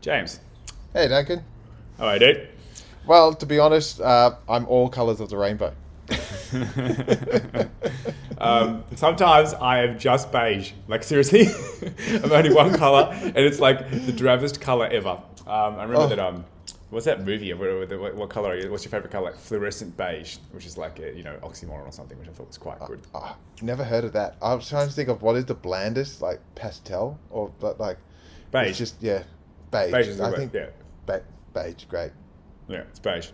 James. Hey, Duncan. All right, dude. Well, to be honest, uh, I'm all colours of the rainbow. um, sometimes I am just beige. Like seriously, I'm only one color, and it's like the drabbest color ever. Um, I remember Oh. that. Um, what's that movie? What, what, what color? Are you? What's your favorite color? Like fluorescent beige, which is like a, you know oxymoron or something, which I thought was quite good. Ah, never heard of that. I was trying to think of what is the blandest, like pastel or but like Beige. It's just yeah, beige. Beige is I word, think yeah. ba- beige, great. Yeah, it's beige.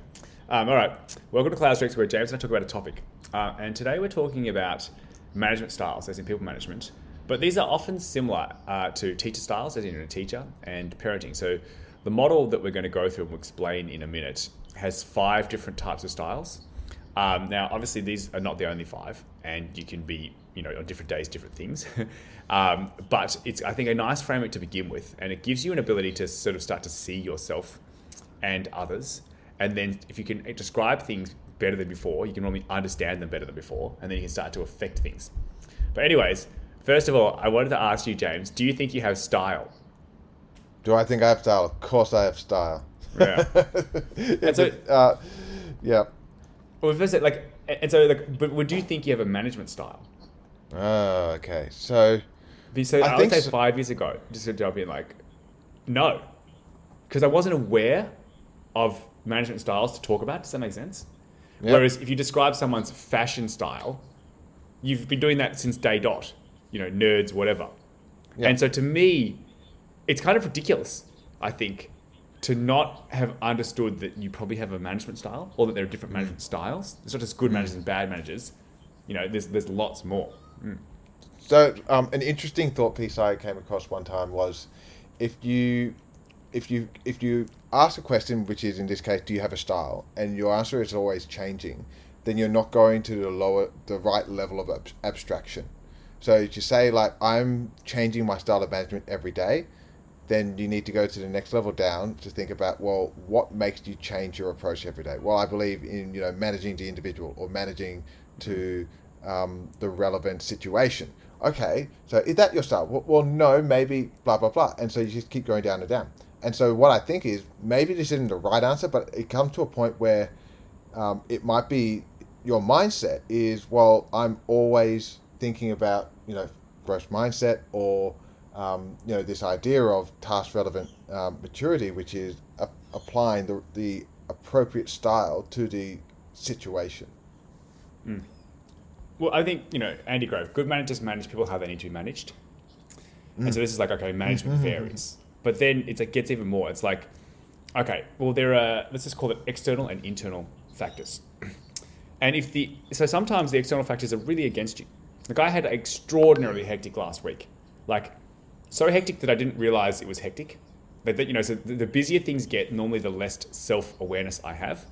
Um, all right, welcome to Cloud Streaks, where James and I talk about a topic. Uh, and today we're talking about management styles, as in people management. But these are often similar uh, to teacher styles, as in a teacher, and parenting. So the model that we're going to go through and we'll explain in a minute has five different types of styles. Um, now, obviously, these are not the only five, and you can be, you know, on different days, different things. um, but it's, I think, a nice framework to begin with, and it gives you an ability to sort of start to see yourself and others. And then if you can describe things better than before, you can normally understand them better than before, and then you can start to affect things. But anyways, first of all, I wanted to ask you, James, do you think you have style? Do I think I have style? Of course, I have style. Yeah. It's so- uh, yeah. Well, first, like, and so, like, but would you think you have a management style? Oh, okay. So So I I, would say so- five years ago, just to jump in, like, no, because I wasn't aware of management styles to talk about. Does that make sense? Yep. Whereas if you describe someone's fashion style, you've been doing that since day dot. You know, nerds, whatever. Yep. And so to me, it's kind of ridiculous. I think to not have understood that you probably have a management style, or that there are different Mm. management styles. It's not just good managers and bad managers. You know, there's there's lots more. So, um, an interesting thought piece I came across one time was, if you, if you, if you ask a question, which is in this case, do you have a style, and your answer is always changing, then you're not going to the lower, the right level of ab- abstraction. So, you say like I'm changing my style of management every day, then you need to go to the next level down to think about well, what makes you change your approach every day? Well, I believe in you know managing the individual or managing to um, the relevant situation. Okay, so is that your style? Well, no, maybe blah blah blah, and so you just keep going down and down. And so what I think is maybe this isn't the right answer, but it comes to a point where um, it might be your mindset is well, I'm always thinking about you know growth mindset or um, you know this idea of task relevant um, maturity, which is a- applying the, the appropriate style to the situation. Well, I think you know Andy Grove. Good managers manage people how they need to be managed, and so mm. this is like okay, management mm-hmm, mm-hmm. varies, but then it's, it gets even more. It's like okay, well there are let's just call it external and internal factors, and if the so sometimes the external factors are really against you. Like I had extraordinarily hectic last week, like so hectic that I didn't realize it was hectic. But that you know, so the, the busier things get, normally the less self awareness I have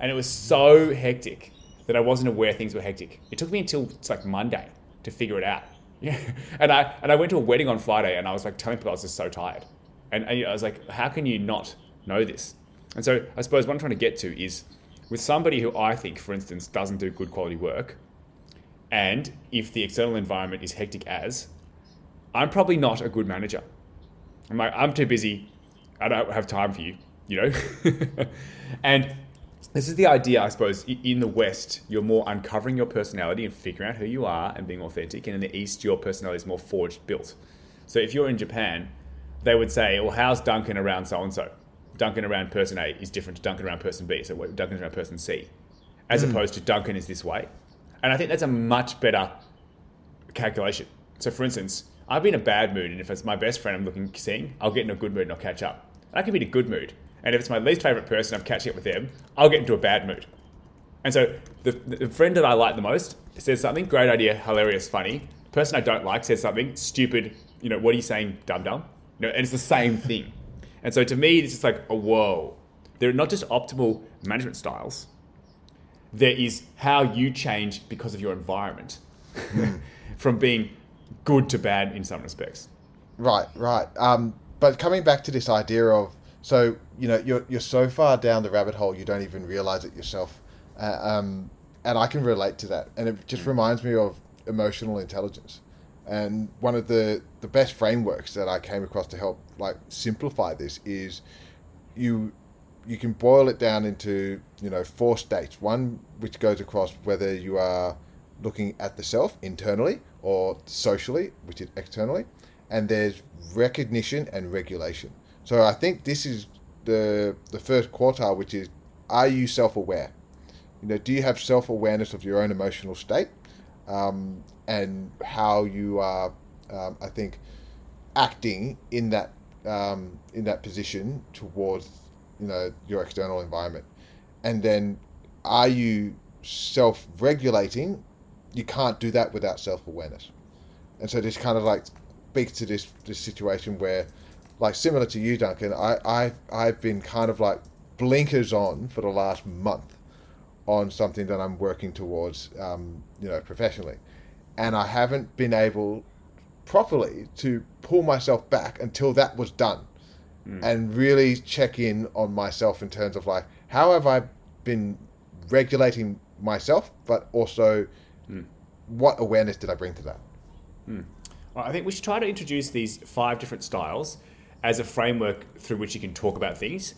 and it was so hectic that I wasn't aware things were hectic. It took me until it's like Monday to figure it out. Yeah, and I and I went to a wedding on Friday, and I was like telling people I was just so tired, and, and I was like, how can you not know this? And so I suppose what I'm trying to get to is with somebody who I think, for instance, doesn't do good quality work, and if the external environment is hectic as, I'm probably not a good manager. I'm like, I'm too busy. I don't have time for you, you know? and this is the idea, I suppose, in the West, you're more uncovering your personality and figuring out who you are and being authentic. And in the East, your personality is more forged, built. So if you're in Japan, they would say, well, how's Duncan around so and so? Duncan around person A is different to Duncan around person B. So what- Duncan around person C, as hmm. opposed to Duncan is this way. And I think that's a much better calculation. So, for instance, I'll be in a bad mood, and if it's my best friend I'm looking seeing, I'll get in a good mood and I'll catch up. And I can be in a good mood, and if it's my least favorite person, I'm catching up with them, I'll get into a bad mood. And so, the, the friend that I like the most says something great idea, hilarious, funny. Person I don't like says something stupid. You know, what are you saying, dum dum? You know, and it's the same thing. And so, to me, this is like a whoa. They're not just optimal management styles there is how you change because of your environment from being good to bad in some respects. Right, right. Um, but coming back to this idea of so you know you're you're so far down the rabbit hole you don't even realize it yourself, uh, um, and I can relate to that. And it just reminds me of emotional intelligence. And one of the, the best frameworks that I came across to help like simplify this is you you can boil it down into you know four states. One which goes across whether you are looking at the self internally or socially, which is externally, and there's recognition and regulation. So I think this is the the first quartile, which is are you self aware? You know, do you have self awareness of your own emotional state um, and how you are? Um, I think acting in that um, in that position towards you know your external environment, and then are you self regulating? You can't do that without self awareness, and so this kind of like speaks to this this situation where, like similar to you, Duncan, I I I've been kind of like blinkers on for the last month on something that I'm working towards, um, you know, professionally, and I haven't been able properly to pull myself back until that was done, mm. and really check in on myself in terms of like how have I been regulating myself, but also mm. what awareness did I bring to that. Mm. Well, I think we should try to introduce these five different styles as a framework through which you can talk about things.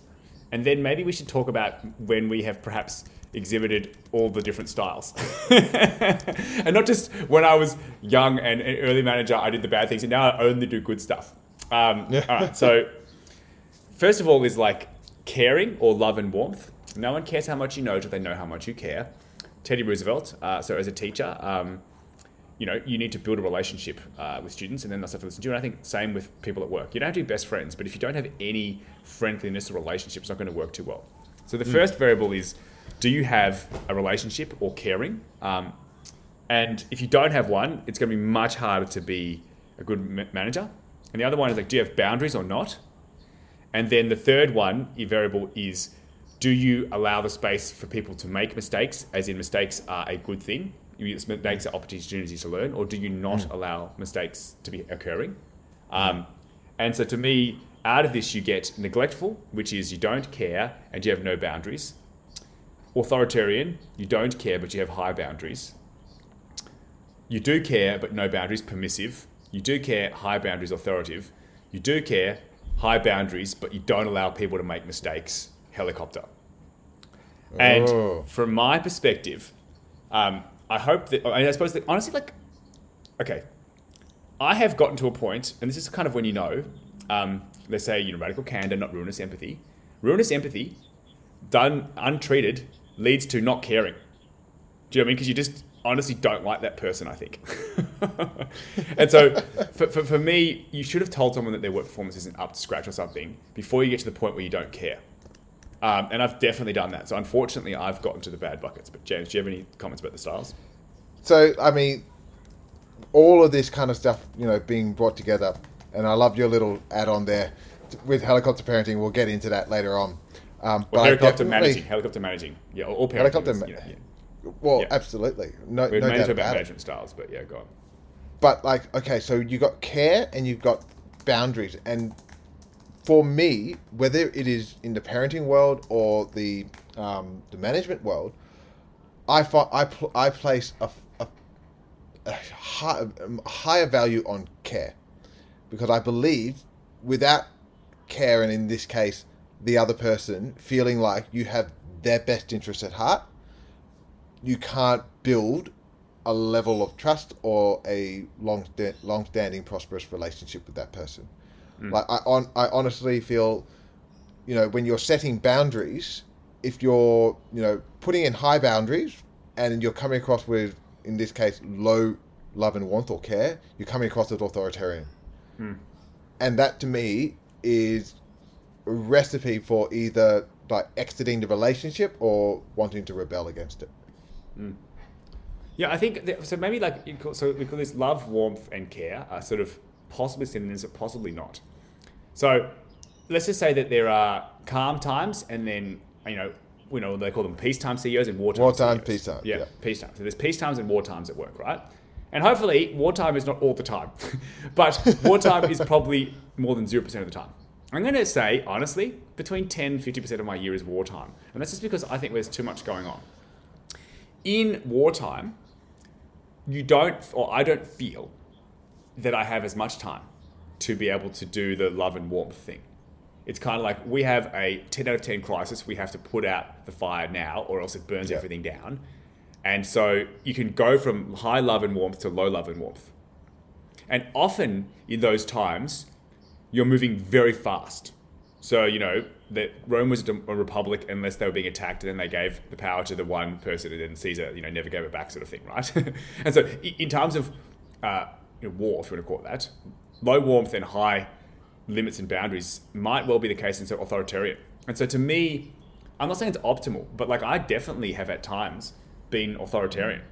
And then maybe we should talk about when we have perhaps exhibited all the different styles. and not just when I was young and an early manager, I did the bad things, and now I only do good stuff. Um, yeah. all right, so first of all is like caring or love and warmth. No one cares how much you know till they know how much you care. Teddy Roosevelt, uh, so as a teacher, um, you know, you need to build a relationship uh, with students and then they'll start to listen to you. And I think same with people at work. You don't have to be best friends, but if you don't have any friendliness or relationship, it's not going to work too well. So the mm. first variable is, do you have a relationship or caring? Um, and if you don't have one, it's going to be much harder to be a good ma- manager. And the other one is like, do you have boundaries or not? And then the third one, variable is, do you allow the space for people to make mistakes, as in mistakes are a good thing? Mistakes are opportunities to learn, or do you not mm. allow mistakes to be occurring? Um, and so to me, out of this, you get neglectful, which is you don't care and you have no boundaries. Authoritarian, you don't care but you have high boundaries. You do care but no boundaries, permissive. You do care, high boundaries, authoritative. You do care, high boundaries, but you don't allow people to make mistakes, helicopter. Oh. And from my perspective, um, I hope that I, mean, I suppose that honestly, like, okay, I have gotten to a point, and this is kind of when you know. Um, let's say you know radical candor, not ruinous empathy. Ruinous empathy, done untreated, leads to not caring. Do you know what I mean? Because you just honestly don't like that person, I think. and so for, for, for, me, you should have told someone that their work performance isn't up to scratch or something before you get to the point where you don't care. Um, and I've definitely done that. So unfortunately, I've gotten to the bad buckets. But James, do you have any comments about the styles? So I mean, all of this kind of stuff, you know, being brought together, and I love your little add-on there with helicopter parenting. We'll get into that later on. Um, well, helicopter managing, helicopter managing, yeah, all parenting. Helicopter, is, you know, yeah. well, yeah. absolutely, no, We're no doubt about management it. styles, but yeah, go on. But like, okay, so you got care and you've got boundaries, and for me, whether it is in the parenting world or the um, the management world, I fi- I, pl- I place a, a, a, high, a higher value on care because I believe without care, and in this case, the other person feeling like you have their best interest at heart, you can't build a level of trust or a long long standing prosperous relationship with that person. Mm. Like I on I honestly feel, you know, when you're setting boundaries, if you're you know putting in high boundaries and you're coming across with in this case low love and warmth or care, you're coming across as authoritarian. Mm. And that to me is a recipe for either like exiting the relationship or wanting to rebel against it. Mm. Yeah, I think that, so. Maybe like so we call this love, warmth, and care are sort of possibly synonyms, but possibly not. So let's just say that there are calm times and then, you know, you know, they call them peacetime CEOs and wartime Wartime, CEOs. peacetime. Yeah, yeah, peacetime. So there's peace times and war times at work, right? And hopefully, wartime is not all the time, but wartime is probably more than 0% of the time. I'm going to say, honestly, between 10 and 50% of my year is wartime. And that's just because I think there's too much going on. In wartime, you don't, or I don't feel that I have as much time to be able to do the love and warmth thing. It's kind of like we have a 10 out of 10 crisis. We have to put out the fire now, or else it burns Yeah. everything down. And so you can go from high love and warmth to low love and warmth. And often in those times, you're moving very fast. So, you know, that Rome was a republic unless they were being attacked, and then they gave the power to the one person, and then Caesar, you know, never gave it back, sort of thing, right? and so, in terms of uh, you know, war, if you want to call it that, low warmth and high limits and boundaries might well be the case in so authoritarian. And so, to me, I'm not saying it's optimal, but like I definitely have at times been authoritarian.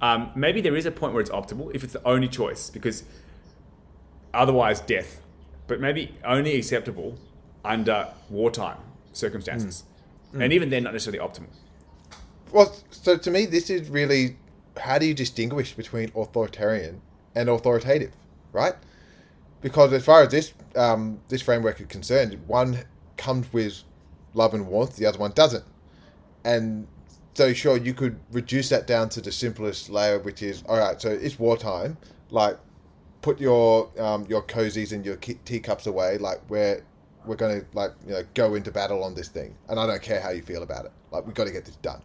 Um, maybe there is a point where it's optimal if it's the only choice, because otherwise death, but maybe only acceptable under wartime circumstances. And even then, not necessarily optimal. Well, so to me, this is really how do you distinguish between authoritarian and authoritative, right? Because as far as this um, this framework is concerned, one comes with love and warmth, the other one doesn't, and so sure you could reduce that down to the simplest layer, which is all right. So it's wartime, like put your um, your cozies and your teacups away, like we're we're going to like you know go into battle on this thing, and I don't care how you feel about it. Like we've got to get this done.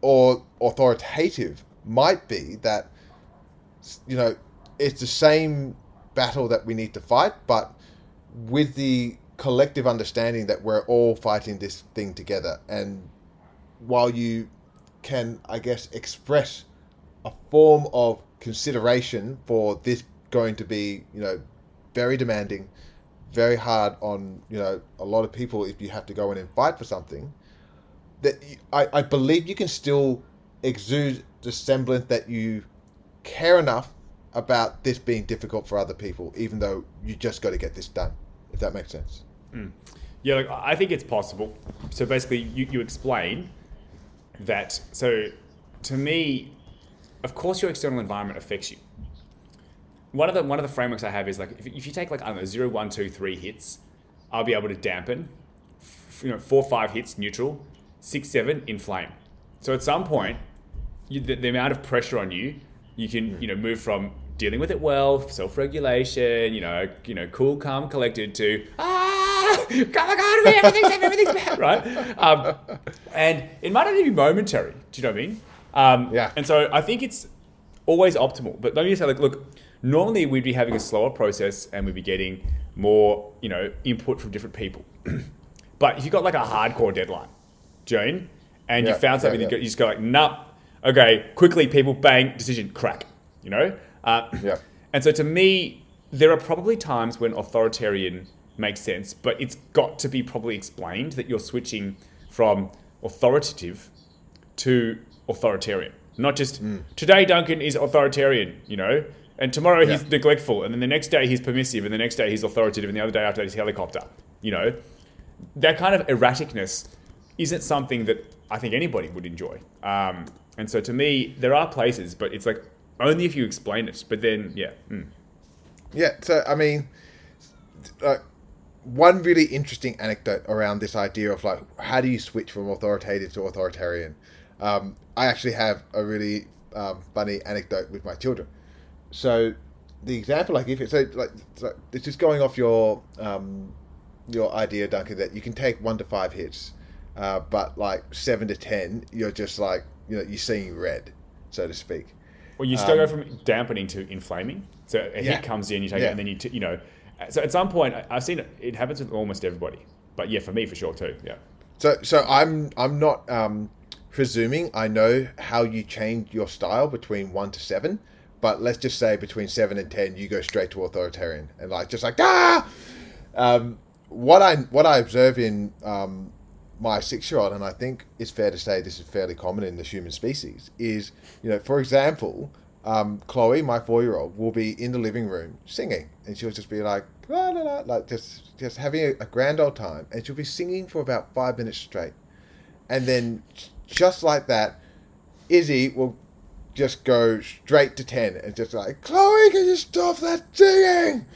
Or authoritative might be that you know it's the same battle that we need to fight, but with the collective understanding that we're all fighting this thing together, and while you can, I guess, express a form of consideration for this going to be, you know, very demanding, very hard on, you know, a lot of people if you have to go in and fight for something, that I, I believe you can still exude the semblance that you care enough about this being difficult for other people, even though you just got to get this done, if that makes sense. Hmm. Yeah, like, I think it's possible. So basically, you, you explain that. So to me, of course, your external environment affects you. One of the one of the frameworks I have is like if, if you take like I don't know zero, one, two, three hits, I'll be able to dampen. F- You know, four, five hits neutral, six, seven inflame. So at some point, you, the, the amount of pressure on you, you can you know move from dealing with it well, self-regulation, you know, you know, cool, calm, collected to ah, come on, me, everything's everything's bad, right? Um, and it might only be momentary. Do you know what I mean? Um, Yeah. And so I think it's always optimal. But let me just say, like, look, normally we'd be having a slower process and we'd be getting more, you know, input from different people. but if you got like a hardcore deadline, Jane, and Yeah, you found something yeah, yeah. you just go like, nah, okay, quickly, people, bang, decision, crack, you know? Uh, Yeah. And so to me, there are probably times when authoritarian makes sense, but it's got to be probably explained that you're switching from authoritative to authoritarian. Not just today Duncan is authoritarian, you know, and tomorrow he's neglectful, and then the next day he's permissive, and the next day he's authoritative, and the other day after that he's helicopter. You know, that kind of erraticness isn't something that I think anybody would enjoy. Um, and so to me, there are places, but it's like only if you explain it. But then, yeah, mm. Yeah, so I mean, like, one really interesting anecdote around this idea of like how do you switch from authoritative to authoritarian. Um, I actually have a really um, funny anecdote with my children. So the example I give you, so like, so it's just going off your um, your idea, Duncan, that you can take one to five hits, uh, but like seven to ten, you're just like you know you're seeing red, so to speak. Well, you still go from dampening to inflaming. So a Yeah. hit comes in, you take it, and then you, t- you know. So at some point, I've seen it. It happens with almost everybody. But yeah, for me, for sure too. Yeah. So, so I'm I'm not um, presuming I know how you change your style between one to seven, but let's just say between seven and ten, you go straight to authoritarian and like just like ah. Um, what I what I observe in um, my six year old, and I think it's fair to say this is fairly common in the human species, is you know, for example, um, Chloe, my four year old, will be in the living room singing, and she'll just be like, la, la, la, like just just having a, a grand old time, and she'll be singing for about five minutes straight, and then just like that, Izzy will just go straight to ten and just like, Chloe, can you stop that singing?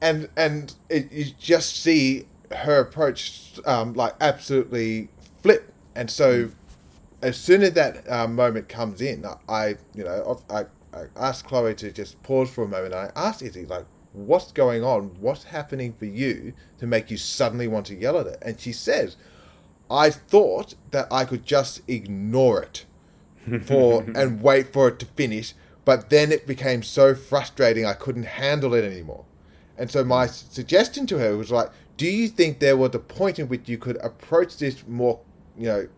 and and it, you just see her approach um, like absolutely flip and so as soon as that um, moment comes in i you know I, I asked Chloe to just pause for a moment. And I asked Izzy, like, what's going on? What's happening for you to make you suddenly want to yell at it? And she says, I thought that I could just ignore it for and wait for it to finish, but then it became so frustrating I couldn't handle it anymore. And so my suggestion to her was like, do you think there was a point in which you could approach this more, you know,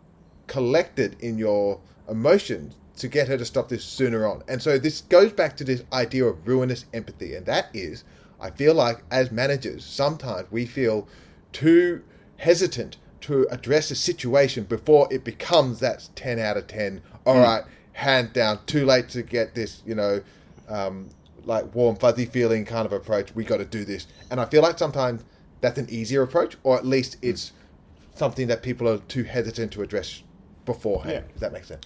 collected in your emotions to get her to stop this sooner on? And so this goes back to this idea of ruinous empathy, and that is, I feel like as managers, sometimes we feel too hesitant to address a situation before it becomes that 10 out of 10. All Mm. right, hand down, too late to get this, you know, um, like warm, fuzzy feeling kind of approach. We got to do this. And I feel like sometimes that's an easier approach, or at least it's something that people are too hesitant to address beforehand. Yeah. If that makes sense.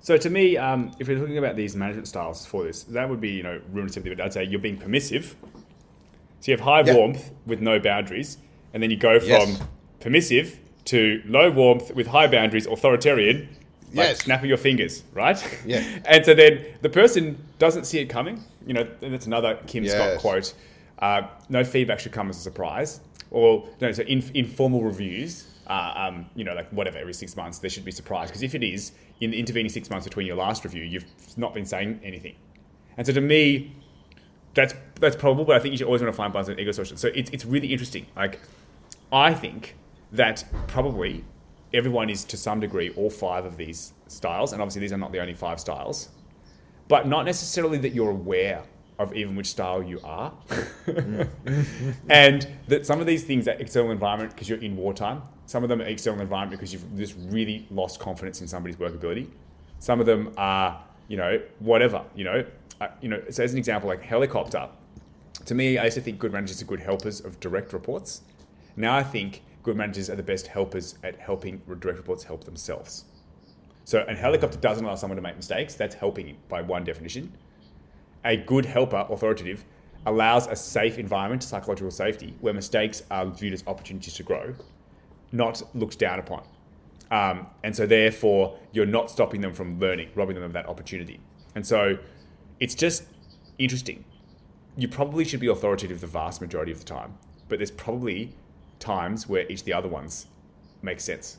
So to me, um, if we're talking about these management styles for this, that would be you know empathy. But I'd say you're being permissive. So you have high Yeah. warmth with no boundaries, and then you go from Yes. permissive to low warmth with high boundaries, authoritarian. Like Yes. snapping your fingers, right? Yeah. and so then the person doesn't see it coming. You know, and that's another Kim Scott quote. Uh, no feedback should come as a surprise. Or no, so in, informal reviews, uh, um, you know, like whatever, every six months, there should be surprise. Because if it is, in the intervening six months between your last review, you've not been saying anything. And so to me, that's that's probable, but I think you should always want to find balance in ego social. So it's, it's really interesting. Like, I think that probably everyone is to some degree all five of these styles, and obviously these are not the only five styles, but not necessarily that you're aware of even which style you are. and that some of these things are external environment because you're in wartime. Some of them are external environment because you've just really lost confidence in somebody's workability. Some of them are, you know, whatever, you know. Uh, you know, so as an example, like helicopter, to me, I used to think good managers are good helpers of direct reports. Now I think good managers are the best helpers at helping direct reports help themselves. So, a helicopter doesn't allow someone to make mistakes. That's helping by one definition. A good helper, authoritative, allows a safe environment, psychological safety, where mistakes are viewed as opportunities to grow, not looked down upon. Um, and so, therefore, you're not stopping them from learning, robbing them of that opportunity. And so, it's just interesting. You probably should be authoritative the vast majority of the time, but there's probably times where each of the other ones makes sense.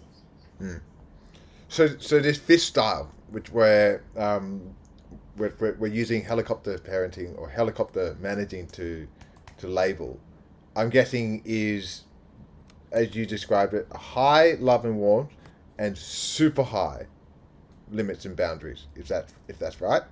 So, so this fifth style, which we're, um, we're, we're, using helicopter parenting or helicopter managing to to label, I'm guessing is, as you described it, high love and warmth and super high limits and boundaries. If that if that's right.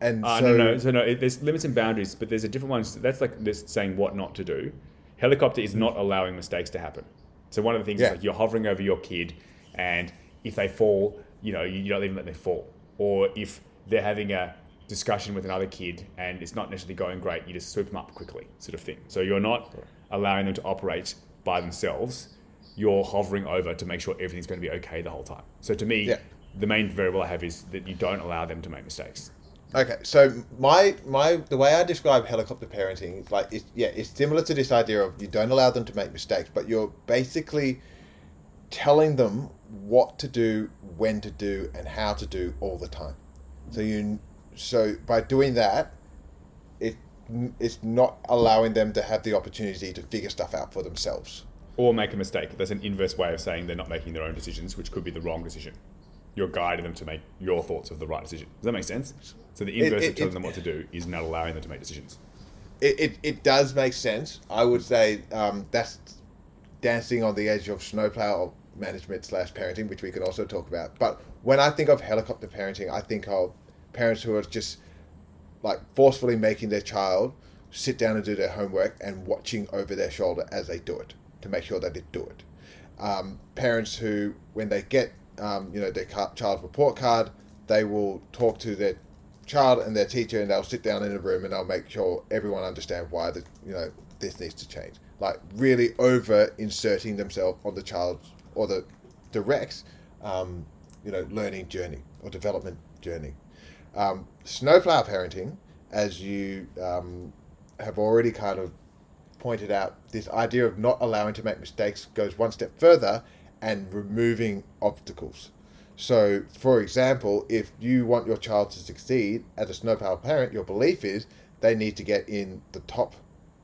And Uh, so, no, no, so no. It, there's limits and boundaries, but there's a different one. That's like this saying what not to do. Helicopter is not allowing mistakes to happen. So one of the things Yeah. is like you're hovering over your kid, and if they fall, you know, you, you don't even let them fall. Or if they're having a discussion with another kid and it's not necessarily going great, you just swoop them up quickly, sort of thing. So you're not allowing them to operate by themselves. You're hovering over to make sure everything's going to be okay the whole time. So to me, Yeah. the main variable I have is that you don't allow them to make mistakes. Okay, so my my the way I describe helicopter parenting, like it's yeah, it's similar to this idea of you don't allow them to make mistakes, but you're basically telling them what to do, when to do, and how to do all the time. So you so by doing that, it it's not allowing them to have the opportunity to figure stuff out for themselves. or make a mistake. There's an inverse way of saying they're not making their own decisions, which could be the wrong decision. You're guiding them to make your thoughts of the right decision. Does that make sense? So the inverse it- of telling it- them what to do is not allowing them to make decisions. it, it, it does make sense. I would say um, that's dancing on the edge of snowplow management slash parenting, which we could also talk about. But when I think of helicopter parenting, I think of parents who are just like forcefully making their child sit down and do their homework and watching over their shoulder as they do it to make sure that they do it. Um, parents who, when they get um, you know their child's report card, they will talk to their child and their teacher, and they'll sit down in a room and they'll make sure everyone understands why the you know this needs to change. Like really over inserting themselves on the child's or the direct um, you know learning journey or development journey. Um, snowplow parenting, as you um, have already kind of pointed out, this idea of not allowing to make mistakes goes one step further and removing obstacles. So, for example, if you want your child to succeed as a snowplow parent, your belief is they need to get in the top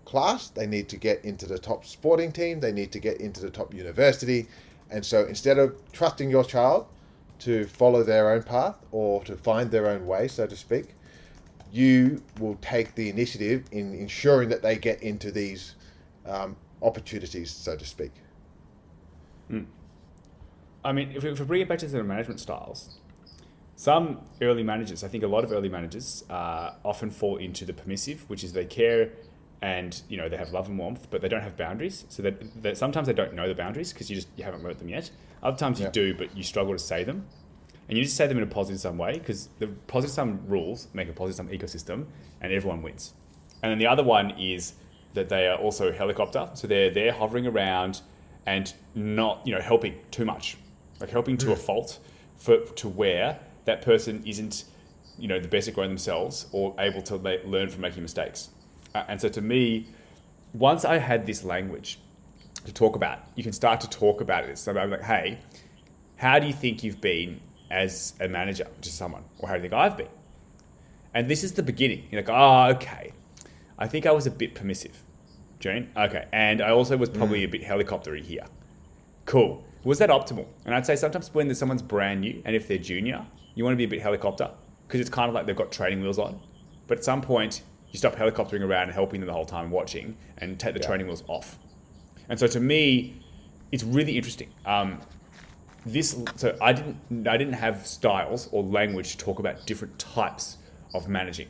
class, they need to get into the top sporting team, they need to get into the top university. And so instead of trusting your child to follow their own path or to find their own way, so to speak, you will take the initiative in ensuring that they get into these um, opportunities, so to speak. I mean, if we, if we bring it back to the management styles, some early managers, I think a lot of early managers, uh, often fall into the permissive, which is they care and you know they have love and warmth, but they don't have boundaries. So that, that sometimes they don't know the boundaries because you just you haven't learnt them yet. Other times Yeah. you do, but you struggle to say them, and you just say them in a positive sum way because the positive sum rules make a positive sum ecosystem, and everyone wins. And then the other one is that they are also helicopter, so they're they're hovering around and not you know helping too much, like helping to a hmm. fault for to where that person isn't you know the best at growing themselves or able to le- learn from making mistakes. Uh, and so to me, once I had this language to talk about, you can start to talk about it. So I'm like, hey, how do you think you've been as a manager to someone, or how do you think I've been? And this is the beginning. You're like, oh, okay. I think I was a bit permissive, Jane. Okay, and I also was probably a bit helicoptery here. Cool. Was that optimal? And I'd say sometimes when there's someone's brand new, and if they're junior, you want to be a bit helicopter because it's kind of like they've got training wheels on. But at some point, you stop helicoptering around and helping them the whole time and watching, and take the Yeah. training wheels off. And so to me, it's really interesting. Um, this so I didn't I didn't have styles or language to talk about different types of managing.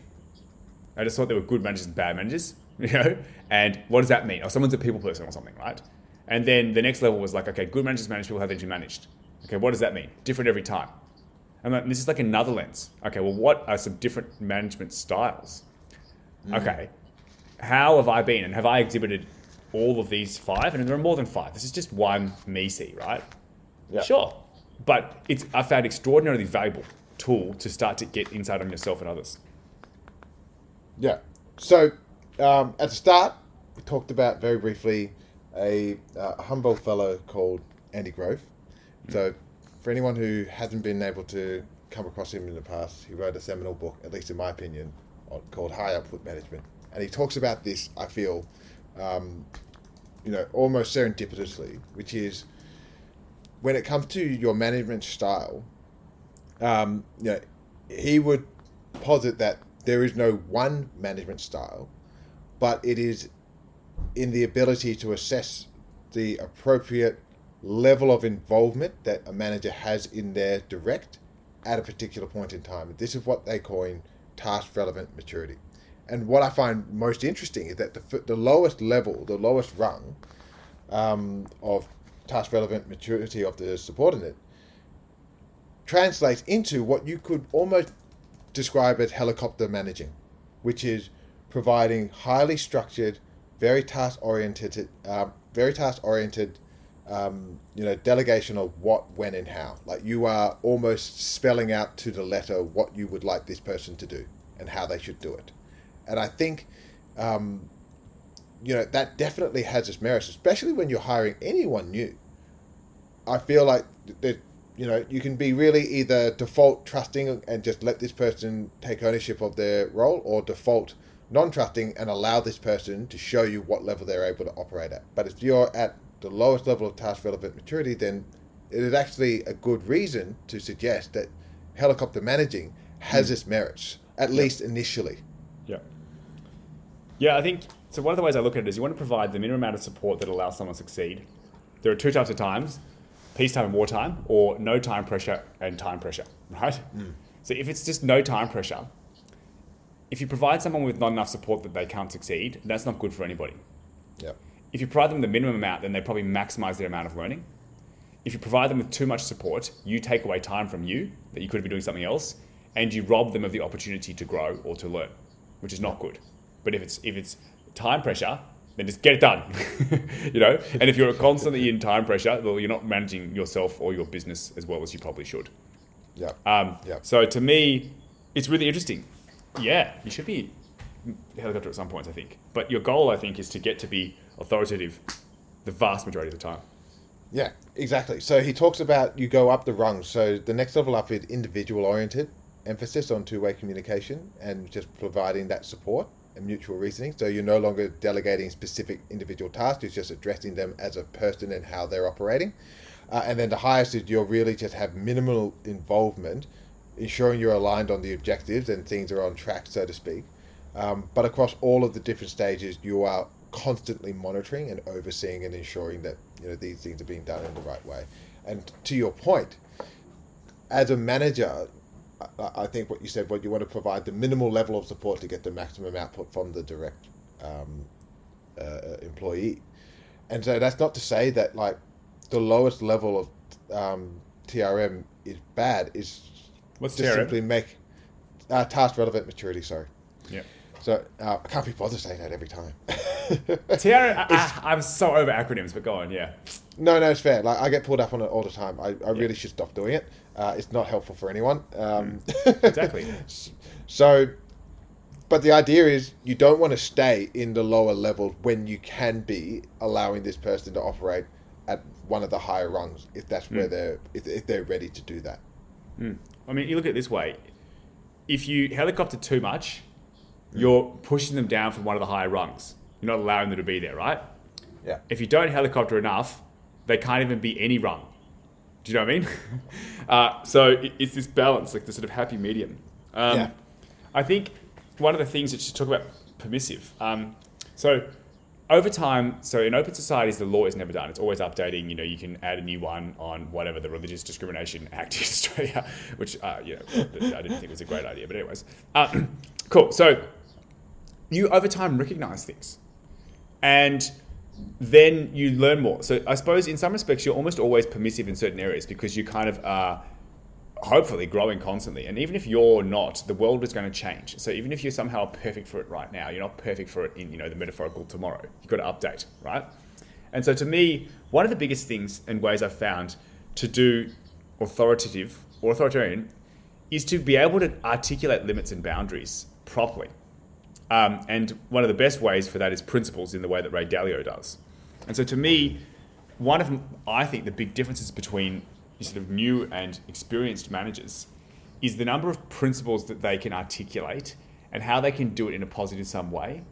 I just thought there were good managers and bad managers, you know. And what does that mean? Or someone's a people person or something, right? And then the next level was like, okay, good managers manage people how they need to be managed. Okay, what does that mean? Different every time. And this is like another lens. Okay, well, what are some different management styles? Okay, how have I been, and have I exhibited all of these five? And there are more than five. This is just one MEC, right? Yeah. Sure, but it's I found extraordinarily valuable tool to start to get insight on yourself and others. Yeah. So um, at the start, we talked about very briefly a uh, humble fellow called Andy Grove. So for anyone who hasn't been able to come across him in the past, he wrote a seminal book, at least in my opinion, on, called High Output Management, and he talks about this. I feel, um, you know, almost serendipitously, which is when it comes to your management style. Um, you know, he would posit that there is no one management style, but it is in the ability to assess the appropriate level of involvement that a manager has in their direct at a particular point in time. This is what they coin task relevant maturity. And what I find most interesting is that the, the lowest level, the lowest rung um, of task relevant maturity of the subordinate translates into what you could almost describe as helicopter managing, which is providing highly structured, very task oriented, uh, very task oriented, um, you know, delegation of what, when, and how. Like you are almost spelling out to the letter what you would like this person to do and how they should do it. And I think, um, you know, that definitely has its merits, especially when you're hiring anyone new. I feel like that you know you can be really either default trusting and just let this person take ownership of their role, or default non-trusting and allow this person to show you what level they're able to operate at. But if you're at the lowest level of task relevant maturity, then it is actually a good reason to suggest that helicopter managing has hmm. its merits, at least initially. Yeah. Yeah, I think so. One of the ways I look at it is you want to provide the minimum amount of support that allows someone to succeed. There are two types of times peacetime and wartime, or no time pressure and time pressure, right? Hmm. So if it's just no time pressure, if you provide someone with not enough support that they can't succeed, that's not good for anybody. Yeah. If you provide them the minimum amount, then they probably maximize their amount of learning. If you provide them with too much support, you take away time from you that you could be doing something else, and you rob them of the opportunity to grow or to learn, which is not good. But if it's if it's time pressure, then just get it done. you know? And if you're constantly in time pressure, well, you're not managing yourself or your business as well as you probably should. Yeah. Um, Yeah. So to me, it's really interesting. Yeah, you should be helicopter at some points, I think. But your goal, I think, is to get to be authoritative the vast majority of the time. Yeah, exactly. So he talks about you go up the rungs. So the next level up is individual oriented, emphasis on two way communication and just providing that support and mutual reasoning. So you're no longer delegating specific individual tasks, it's just addressing them as a person and how they're operating. Uh, and then the highest is you'll really just have minimal involvement, ensuring you're aligned on the objectives and things are on track, so to speak. Um, but across all of the different stages, you are constantly monitoring and overseeing and ensuring that you know these things are being done in the right way. And to your point, as a manager, I, I think what you said, what you want to provide the minimal level of support to get the maximum output from the direct um, uh, employee. And so that's not to say that like the lowest level of um, TRM is bad. Is What's just TRM? simply make uh, task relevant maturity. Sorry. Yeah. So uh, I can't be bothered saying that every time. TRM, I, I'm so over acronyms, but go on, yeah. No, no, it's fair. Like I get pulled up on it all the time. I, I really should stop doing it. Uh, it's not helpful for anyone. Um, Exactly. so, but the idea is you don't want to stay in the lower levels when you can be allowing this person to operate at one of the higher rungs if that's where they're if, if they're ready to do that. I mean, you look at it this way: if you helicopter too much, you're pushing them down from one of the higher rungs. You're not allowing them to be there, right? Yeah. If you don't helicopter enough, they can't even be any rung. Do you know what I mean? uh, so it- it's this balance, like the sort of happy medium. Um, Yeah. I think one of the things that you talk about permissive. Um, so over time, so in open societies, the law is never done. It's always updating. You know, you can add a new one on whatever the Religious Discrimination Act in Australia, which uh, you know I didn't think was a great idea, but anyways, uh, cool. So you over time recognize things, and then you learn more. So I suppose in some respects you're almost always permissive in certain areas because you kind of are hopefully growing constantly. And even if you're not, the world is going to change. So even if you're somehow perfect for it right now, you're not perfect for it in you know the metaphorical tomorrow. You've got to update, right? And so to me, one of the biggest things and ways I've found to do authoritative or authoritarian is to be able to articulate limits and boundaries properly. Um, and one of the best ways for that is principles in the way that Ray Dalio does. And so to me, one of I think the big differences between sort of new and experienced managers is the number of principles that they can articulate and how they can do it in a positive sum way.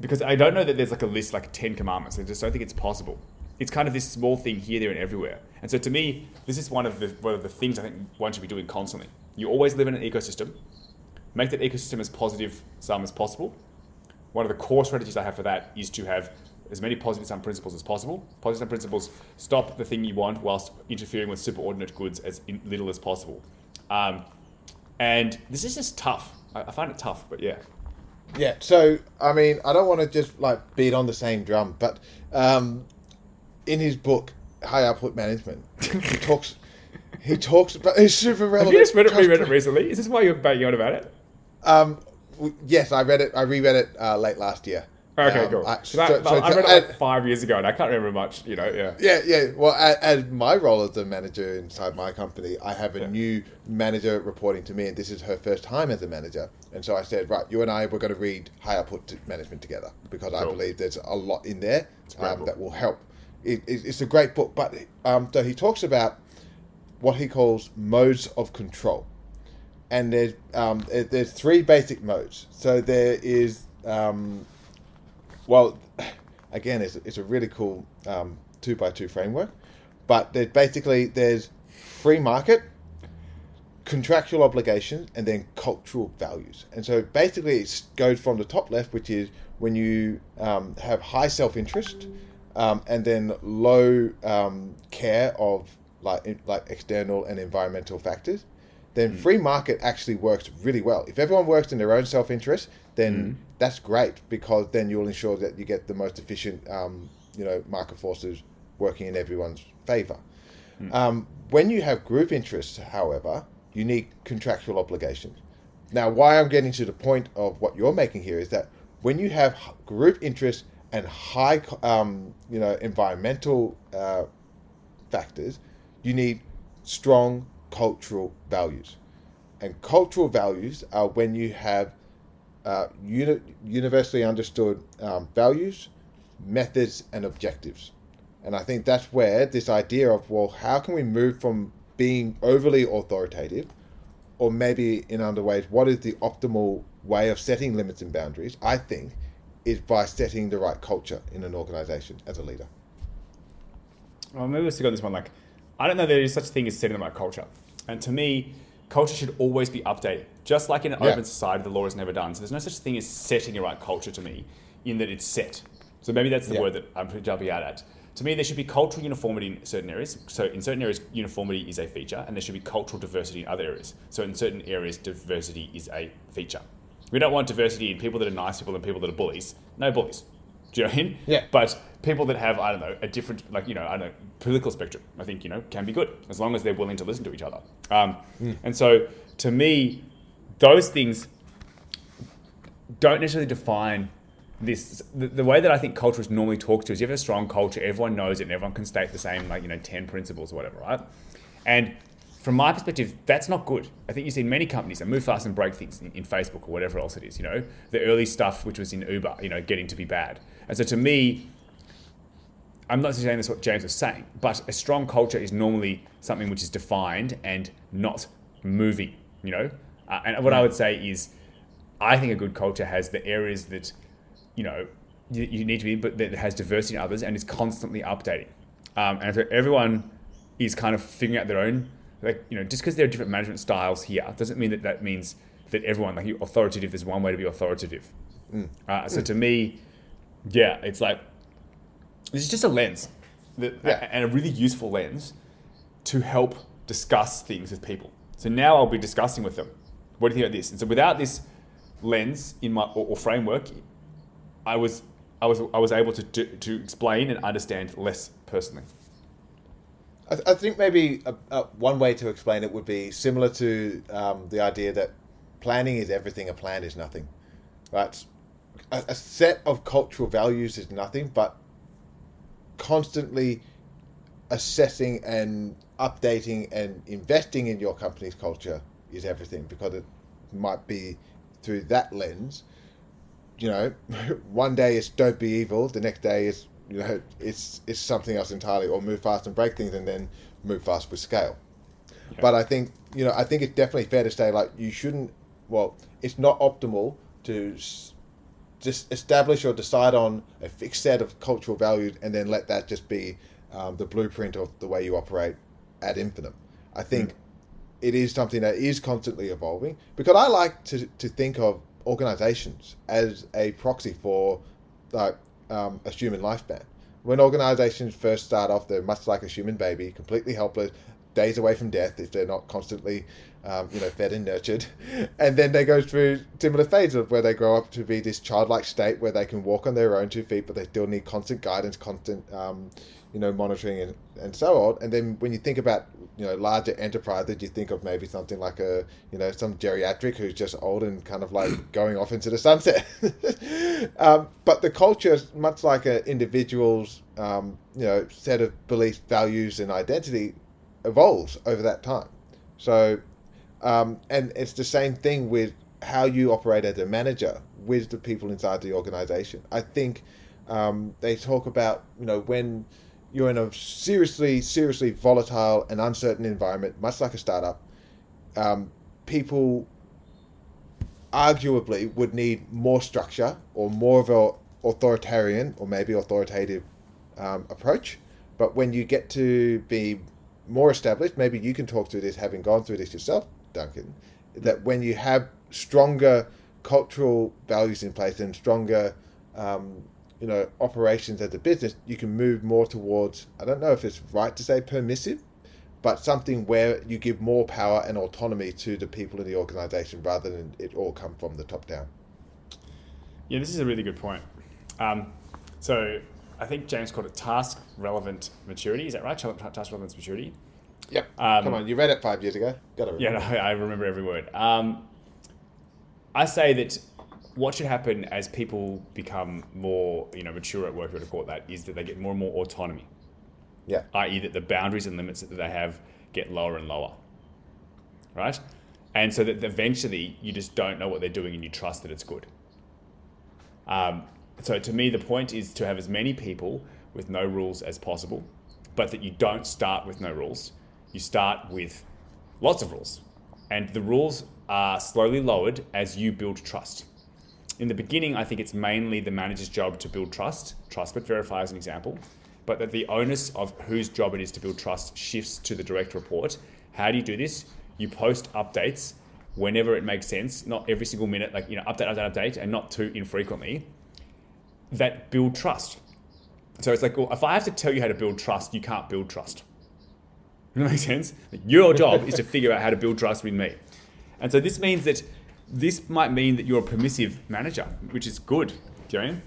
Because I don't know that there's like a list like 10 commandments. I just don't think it's possible. It's kind of this small thing here, there, and everywhere. And so to me, this is one of the one of the things I think one should be doing constantly. You always live in an ecosystem. Make that ecosystem as positive sum as possible. One of the core strategies I have for that is to have as many positive sum principles as possible. Positive sum principles stop the thing you want whilst interfering with superordinate goods as in little as possible. Um, and this is just tough. I, I find it tough, but yeah. Yeah, so I mean, I don't want to just like beat on the same drum, but um, in his book High Output Management, he talks he talks about it's super Have relevant. you just read it, reread it recently? Is this why you're banging on about it? Um, yes, I read it. I reread it uh, late last year. Okay, Um, cool. I, so, I, so I read it like five years ago, and I can't remember much. You know, yeah. Yeah, yeah. Well, a- as my role as the manager inside my company, I have a Yeah. new manager reporting to me, and this is her first time as a manager. And so I said, right, you and I, we're going to read High Output Management together because I believe there's a lot in there um, that will help. It, it, it's a great book, but um, so he talks about what he calls modes of control, and there's um, there- there's three basic modes. So there is um, well, again, it's, it's a really cool um, two by two framework, but there's basically there's free market, contractual obligations, and then cultural values. And so basically, it goes from the top left, which is when you um, have high self interest, um, and then low um, care of like like external and environmental factors. Then free market actually works really well. If everyone works in their own self interest, then that's great because then you'll ensure that you get the most efficient, um, you know, market forces working in everyone's favor. Um, when you have group interests, however, you need contractual obligations. Now, why I'm getting to the point of what you're making here is that when you have group interests and high, um, you know, environmental uh, factors, you need strong cultural values. And cultural values are when you have uh, uni- universally understood um, values, methods, and objectives. And I think that's where this idea of, well, how can we move from being overly authoritative, or maybe in other ways, what is the optimal way of setting limits and boundaries? I think is by setting the right culture in an organization as a leader. Well, maybe let's go on this one. Like, I don't know there is such a thing as setting the right culture. And to me, culture should always be updated. Just like in an Yeah. open society, the law is never done. So there's no such thing as setting a right culture to me, in that it's set. So maybe that's the Yeah. word that I'm jumping out at. To me, there should be cultural uniformity in certain areas. So in certain areas, uniformity is a feature, and there should be cultural diversity in other areas. So in certain areas, diversity is a feature. We don't want diversity in people that are nice people and people that are bullies. No bullies. Do you know what I mean? Yeah. But people that have, I don't know, a different, like, you know, I don't know, political spectrum, I think, you know, can be good as long as they're willing to listen to each other. Um, And so to me, those things don't necessarily define this. The, the way that I think culture is normally talked to is you have a strong culture, everyone knows it, and everyone can state the same, like, you know, 10 principles or whatever, right? And from my perspective, that's not good. I think you see many companies that move fast and break things in, in Facebook or whatever else it is, you know, the early stuff which was in Uber, you know, getting to be bad. And so to me, I'm not saying that's what James was saying, but a strong culture is normally something which is defined and not moving, you know? Uh, and what I would say is, I think a good culture has the areas that, you know, you, you need to be, but that has diversity in others and is constantly updating. Um, and so everyone is kind of figuring out their own, like, you know, just because there are different management styles here doesn't mean that that means that everyone, like, authoritative is one way to be authoritative. Uh, so to me, yeah, it's like, this is just a lens, that, Yeah. and a really useful lens to help discuss things with people. So now I'll be discussing with them. What do you think about this? And so without this lens in my or, or framework, I was I was I was able to do, to explain and understand less personally. I, th- I think maybe a, a, one way to explain it would be similar to um, the idea that planning is everything, a plan is nothing. Right? A, a set of cultural values is nothing, but constantly assessing and updating and investing in your company's culture is everything because it might be through that lens. You know, one day it's don't be evil, the next day is you know it's it's something else entirely, or move fast and break things, and then move fast with scale. But I think you know I think it's definitely fair to say like you shouldn't. Well, it's not optimal to just establish or decide on a fixed set of cultural values and then let that just be um, the blueprint of the way you operate ad infinitum. I think it is something that is constantly evolving because I like to, to think of organizations as a proxy for like um, a human lifespan. When organizations first start off, they're much like a human baby, completely helpless, days away from death if they're not constantly, um, you know, fed and nurtured. And then they go through similar phases of where they grow up to be this childlike state where they can walk on their own two feet, but they still need constant guidance, constant, um, you know, monitoring and, and so on. And then when you think about, you know, larger enterprises, you think of maybe something like a, you know, some geriatric who's just old and kind of like going off into the sunset. um, but the culture, is much like an individual's, um, you know, set of beliefs, values, and identity, evolves over that time. So, um, and it's the same thing with how you operate as a manager with the people inside the organization. I think um, they talk about, you know, when you're in a seriously, seriously volatile and uncertain environment, much like a startup, um, people arguably would need more structure or more of a authoritarian or maybe authoritative um, approach. But when you get to be more established, maybe you can talk through this, having gone through this yourself, Duncan, that when you have stronger cultural values in place and stronger, um, you know, operations as a business, you can move more towards, I don't know if it's right to say permissive, but something where you give more power and autonomy to the people in the organization rather than it all come from the top down. Yeah, this is a really good point. Um, so I think James called it task relevant maturity. Is that right? Task relevant maturity. Yep. Um, Come on, you read it five years ago. Got to Yeah, no, I remember every word. Um, I say that what should happen as people become more, you know, mature at work, or to call it that, is that they get more and more autonomy. Yeah. i.e., that the boundaries and limits that they have get lower and lower, right? And so that eventually you just don't know what they're doing and you trust that it's good. Um, so to me, the point is to have as many people with no rules as possible, but that you don't start with no rules. You start with lots of rules. And the rules are slowly lowered as you build trust. In the beginning, I think it's mainly the manager's job to build trust, trust but verify as an example, but that the onus of whose job it is to build trust shifts to the direct report. How do you do this? You post updates whenever it makes sense, not every single minute, like, you know, update, update, update, and not too infrequently, that build trust. So it's like, well, if I have to tell you how to build trust, you can't build trust. Does that make sense? Your job is to figure out how to build trust with me. And so this means that this might mean that you're a permissive manager, which is good. Do you?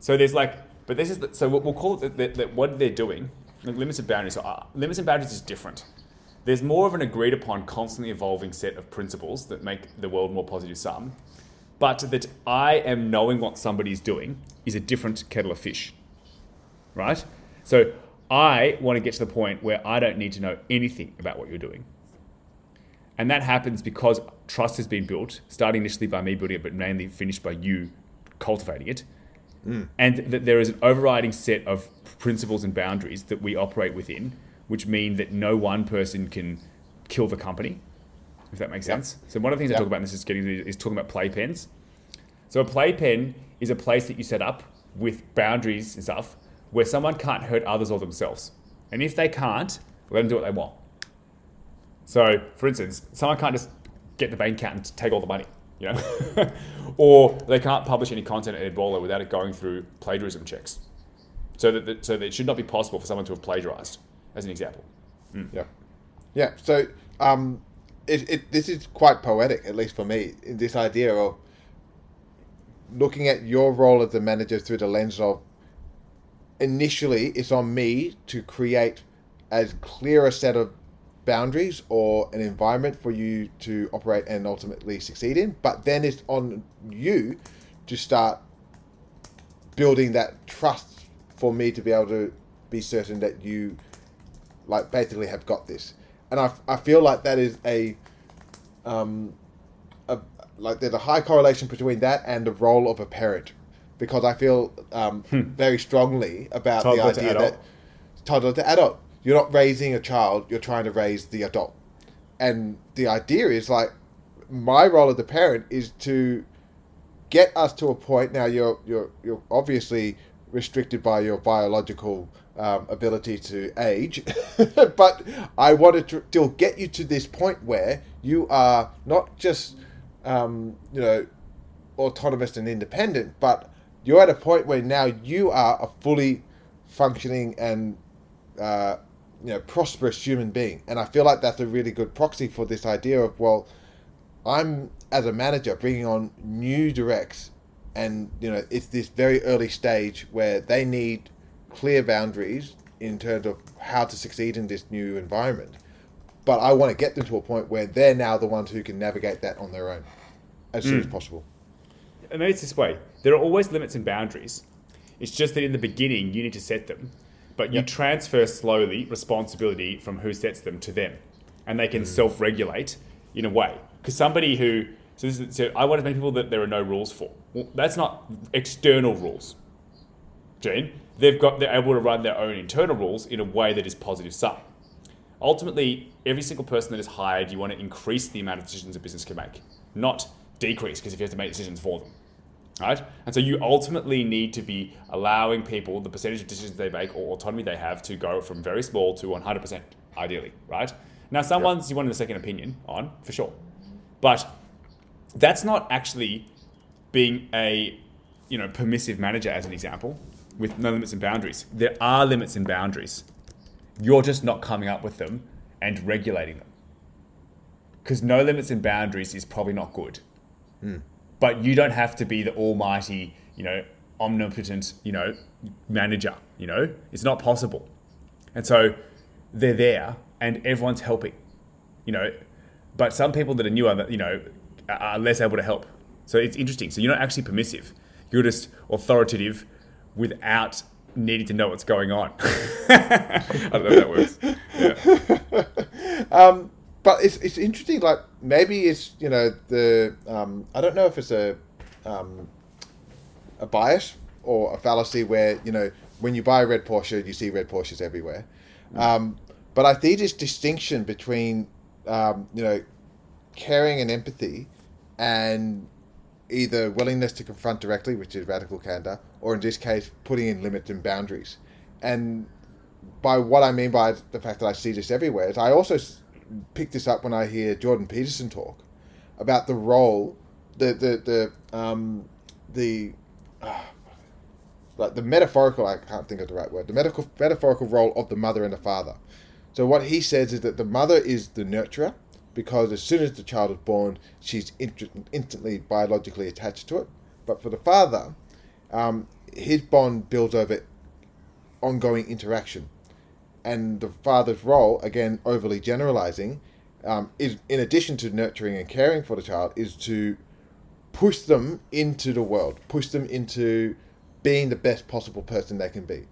So there's like, but this is, the, so we'll call it that what they're doing, like limits and boundaries. So uh, limits and boundaries is different. There's more of an agreed upon, constantly evolving set of principles that make the world more positive sum. But that I am knowing what somebody's doing is a different kettle of fish. Right? So I want to get to the point where I don't need to know anything about what you're doing. And that happens because trust has been built, starting initially by me building it, but mainly finished by you cultivating it. Mm. And that there is an overriding set of principles and boundaries that we operate within, which mean that no one person can kill the company, if that makes yep. sense. So one of the things yep. I talk about in this is getting is talking about playpens. So a playpen is a place that you set up with boundaries and stuff where someone can't hurt others or themselves. And if they can't, let them do what they want. So, for instance, someone can't just get the bank account and take all the money, you know, or they can't publish any content at Ebola without it going through plagiarism checks. So that, the, so that it should not be possible for someone to have plagiarized, as an example. Mm. Yeah, yeah. So um, it, it, this is quite poetic, at least for me. This idea of looking at your role as a manager through the lens of initially it's on me to create as clear a set of boundaries or an environment for you to operate and ultimately succeed in. But then it's on you to start building that trust for me to be able to be certain that you like basically have got this. And I, I feel like that is a um a, like there's a high correlation between that and the role of a parent because I feel um, hmm. very strongly about toddler the idea that toddler to adult you're not raising a child, you're trying to raise the adult. And the idea is like my role as the parent is to get us to a point now you're you're you're obviously restricted by your biological um, ability to age, but I wanted to still get you to this point where you are not just um, you know autonomous and independent, but you're at a point where now you are a fully functioning and uh, you know prosperous human being and i feel like that's a really good proxy for this idea of well i'm as a manager bringing on new directs and you know it's this very early stage where they need clear boundaries in terms of how to succeed in this new environment but i want to get them to a point where they're now the ones who can navigate that on their own as mm. soon as hmm. possible and it's this way there are always limits and boundaries it's just that in the beginning you need to set them but you yep. transfer slowly responsibility from who sets them to them, and they can mm. self-regulate in a way. Because somebody who so, is, so I want to make people that there are no rules for. Well, that's not external rules. Gene, they've got they're able to run their own internal rules in a way that is positive sum. Ultimately, every single person that is hired, you want to increase the amount of decisions a business can make, not decrease. Because if you have to make decisions for them, right? And so you ultimately need to be allowing people the percentage of decisions they make or autonomy they have to go from very small to 100%, ideally, right? Now, some yep. ones you want a second opinion on, for sure. But that's not actually being a you know permissive manager as an example with no limits and boundaries. There are limits and boundaries. You're just not coming up with them and regulating them. Because no limits and boundaries is probably not good. Mm but you don't have to be the almighty, you know, omnipotent, you know, manager. You know, it's not possible. And so they're there, and everyone's helping. You know, but some people that are newer, you know, are less able to help. So it's interesting. So you're not actually permissive. You're just authoritative without needing to know what's going on. I don't know if that works. Yeah. um, but it's it's interesting. Like maybe it's you know the um, I don't know if it's a um, a bias or a fallacy where you know when you buy a red Porsche, you see red Porsches everywhere. Um, but I see this distinction between, um, you know, caring and empathy, and either willingness to confront directly, which is radical candor, or in this case, putting in limits and boundaries. And by what I mean by the fact that I see this everywhere is I also pick this up when I hear Jordan Peterson talk about the role, the the the um, the ah, like the metaphorical. I can't think of the right word. The medical metaphorical role of the mother and the father. So what he says is that the mother is the nurturer because as soon as the child is born, she's int- instantly biologically attached to it. But for the father, um, his bond builds over ongoing interaction. And the father's role, again, overly generalizing, um, is in addition to nurturing and caring for the child, is to push them into the world, push them into being the best possible person they can be.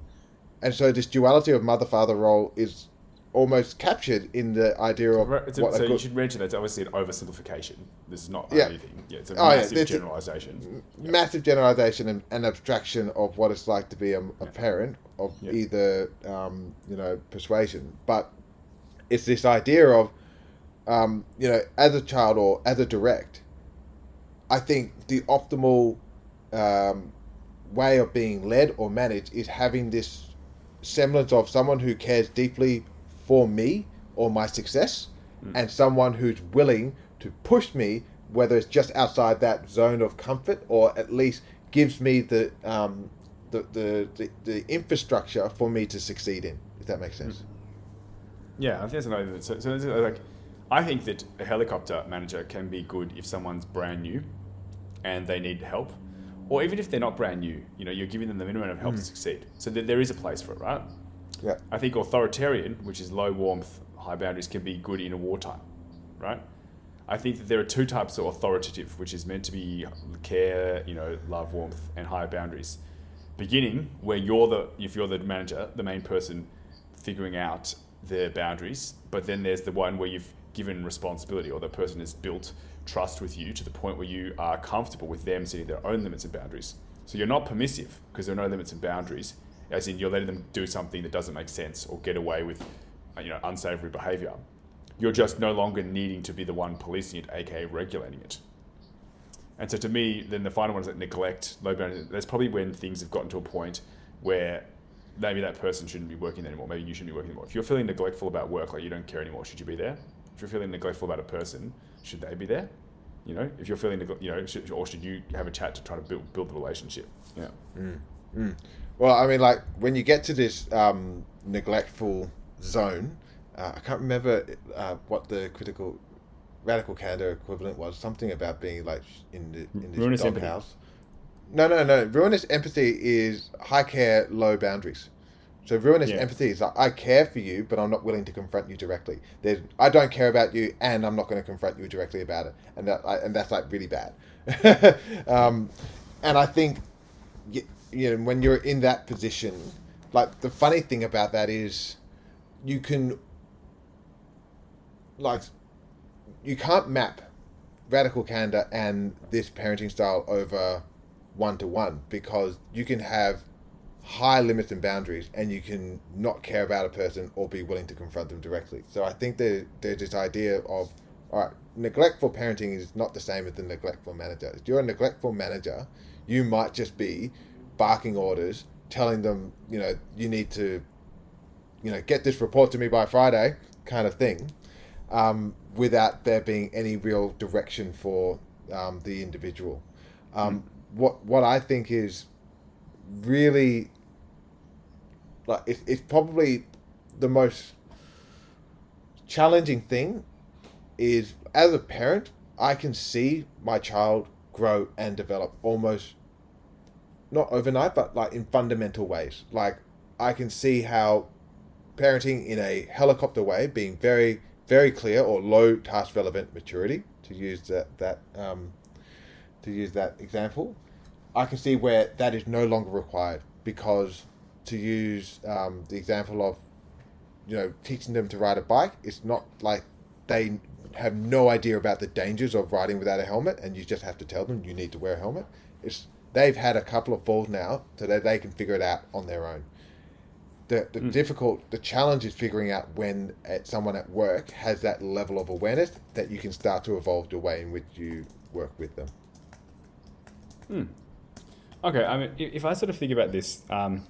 And so this duality of mother father role is almost captured in the idea of it's a- what so you should mention that's obviously an oversimplification. This is not Yeah. anything. Yeah, it's a Oh, yeah, massive a- generalization. massive generalization and, and abstraction of what it's like to be a, a parent of Yeah. either um, you know persuasion, but it's this idea of um, you know as a child or as a direct. I think the optimal um, way of being led or managed is having this semblance of someone who cares deeply for me or my success, and someone who's willing to push me, whether it's just outside that zone of comfort or at least gives me the um, the, the, the the infrastructure for me to succeed in. If that makes sense. Hmm. Yeah, I think that's another. So, so like, I think that a helicopter manager can be good if someone's brand new, and they need help, or even if they're not brand new. You know, you're giving them the minimum of help to hmm. succeed. So there, there is a place for it, right? Yeah. I think authoritarian, which is low warmth, high boundaries, can be good in a wartime, right? I think that there are two types of authoritative, which is meant to be care, you know, love, warmth, and higher boundaries. Beginning where you're the, if you're the manager, the main person figuring out the boundaries, but then there's the one where you've given responsibility or the person has built trust with you to the point where you are comfortable with them setting their own limits and boundaries. So you're not permissive because there are no limits and boundaries, as in you're letting them do something that doesn't make sense or get away with, uh, you know, unsavory behavior. You're just no longer needing to be the one policing it, aka regulating it. And so to me, then the final one is like neglect, low boundaries. That's probably when things have gotten to a point where maybe that person shouldn't be working there anymore. Maybe you shouldn't be working anymore. If you're feeling neglectful about work, like you don't care anymore, should you be there? If you're feeling neglectful about a person, should they be there? You know, if you're feeling, negle- you know, should, or should you have a chat to try to build build the relationship? Yeah. Well, I mean, like when you get to this um, neglectful zone, uh, I can't remember uh, what the critical radical candor equivalent was. Something about being like in the in this doghouse. No, no, no. Ruinous empathy is high care, low boundaries. So ruinous Yeah. empathy is like I care for you, but I'm not willing to confront you directly. There's, I don't care about you, and I'm not going to confront you directly about it, and that I, and that's like really bad. um, and I think you know when you're in that position, like the funny thing about that is you can like you can't map radical candor and this parenting style over one to one because you can have high limits and boundaries and you can not care about a person or be willing to confront them directly. So I think there, there's this idea of all right, neglectful parenting is not the same as the neglectful manager. If you're a neglectful manager, you might just be barking orders, telling them, you know, you need to, you know, get this report to me by Friday, kind of thing, um, without there being any real direction for um, the individual. Um, What what I think is really like it, it's probably the most challenging thing is as a parent i can see my child grow and develop almost not overnight but like in fundamental ways like i can see how parenting in a helicopter way being very very clear or low task relevant maturity to use that that um, to use that example I can see where that is no longer required because to use um, the example of you know teaching them to ride a bike, it's not like they have no idea about the dangers of riding without a helmet, and you just have to tell them you need to wear a helmet. It's they've had a couple of falls now, so that they can figure it out on their own. The, the difficult the challenge is figuring out when at someone at work has that level of awareness that you can start to evolve the way in which you work with them. Okay, I mean, if I sort of think about this, um,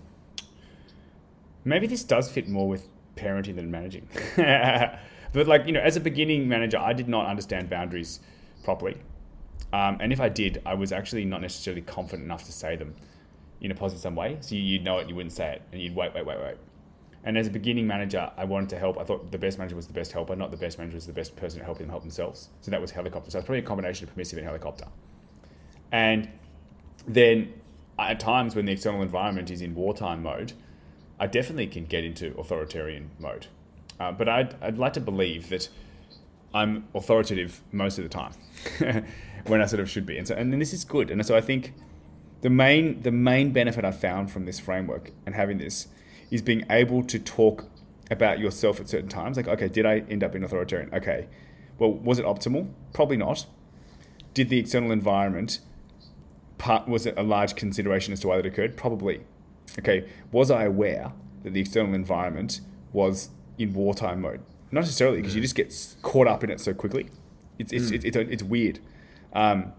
maybe this does fit more with parenting than managing. but like you know, as a beginning manager, I did not understand boundaries properly, um, and if I did, I was actually not necessarily confident enough to say them in a positive sum way. So you- you'd know it, you wouldn't say it, and you'd wait, wait, wait, wait. And as a beginning manager, I wanted to help. I thought the best manager was the best helper, not the best manager was the best person to help them help themselves. So that was helicopter. So it's probably a combination of permissive and helicopter. And then at times when the external environment is in wartime mode, I definitely can get into authoritarian mode. Uh, but I'd, I'd like to believe that I'm authoritative most of the time when I sort of should be. And so, and this is good. And so I think the main, the main benefit I found from this framework and having this is being able to talk about yourself at certain times. Like, okay, did I end up being authoritarian? Okay. Well, was it optimal? Probably not. Did the external environment part was it a large consideration as to why that occurred? Probably. Okay, was I aware that the external environment was in wartime mode? Not necessarily, because you just get caught up in it so quickly. It's it's it's, it's, it's weird. Um,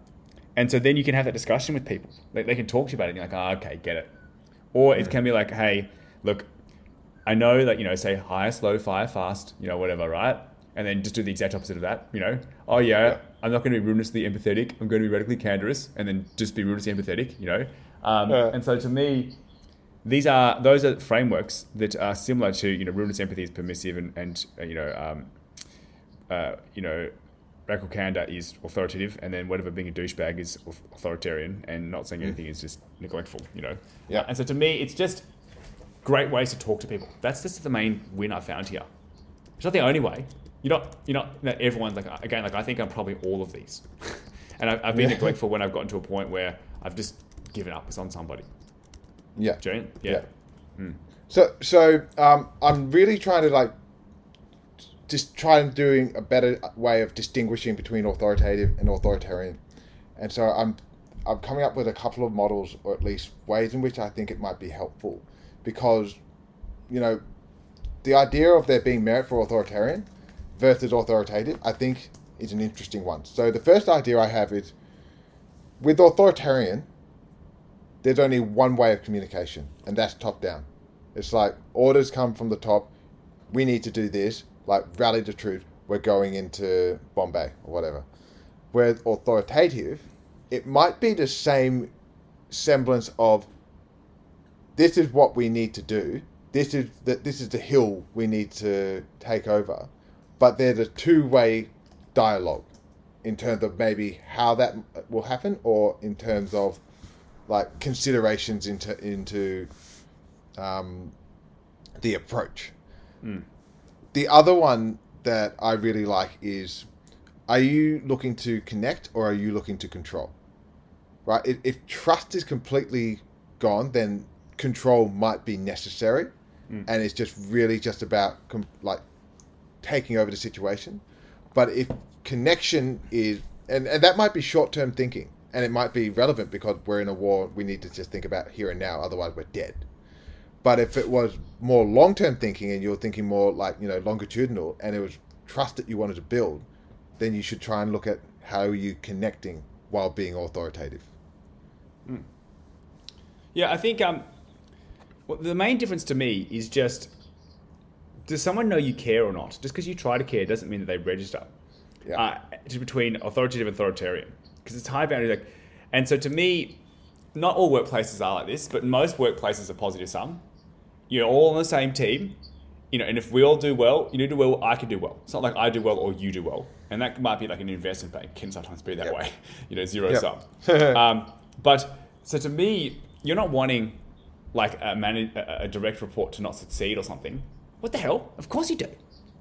and so then you can have that discussion with people. They, they can talk to you about it. And you're like, oh, okay, get it. Or it can be like, hey, look, I know that you know, say high, slow, fire, fast, you know, whatever, right? And then just do the exact opposite of that. You know, oh yeah, Yeah. I'm not going to be ruinously empathetic. I'm going to be radically candorous, and then just be ruinously empathetic. You know, um, Yeah. and so to me, these are those are frameworks that are similar to you know ruinous empathy is permissive and and uh, you know um, uh, you know radical candor is authoritative, and then whatever being a douchebag is authoritarian, and not saying anything is just neglectful. You know, Yeah. And so to me, it's just great ways to talk to people. That's just the main win I found here. It's not the only way. You're not. You're not. you know, everyone's like again. Like I think I'm probably all of these, and I've, I've been Yeah. neglectful when I've gotten to a point where I've just given up on somebody. Yeah. Jane, yeah. Yeah. So, so um, I'm really trying to like just try and doing a better way of distinguishing between authoritative and authoritarian, and so I'm I'm coming up with a couple of models or at least ways in which I think it might be helpful, because you know the idea of there being merit for authoritarian versus authoritative, I think is an interesting one. So the first idea I have is with authoritarian, there's only one way of communication, and that's top down. It's like orders come from the top. We need to do this. Like rally the troops. We're going into Bombay or whatever. Where authoritative, it might be the same semblance of this is what we need to do. This is the, this is the hill we need to take over. But there's a two way dialogue in terms of maybe how that will happen or in terms of like considerations into into um, the approach. The other one that I really like is: Are you looking to connect or are you looking to control? Right. If, if trust is completely gone, then control might be necessary, mm. and it's just really just about com- like taking over the situation. But if connection is, and, and that might be short term thinking, and it might be relevant because we're in a war, we need to just think about here and now, otherwise we're dead. But if it was more long term thinking and you're thinking more like, you know, longitudinal and it was trust that you wanted to build, then you should try and look at how are you connecting while being authoritative. Yeah, I think um, well, the main difference to me is just does someone know you care or not? Just because you try to care doesn't mean that they register. Yeah. Uh, between authoritative and authoritarian, because it's high boundary. Like, and so to me, not all workplaces are like this, but most workplaces are positive sum. You're all on the same team, you know, and if we all do well, you do well, I can do well. It's not like I do well or you do well, and that might be like an investment bank can sometimes be that Yep. way, you know, zero Yep. sum. um, but so to me, you're not wanting like a, man- a, a direct report to not succeed or something. What the hell? Of course you do.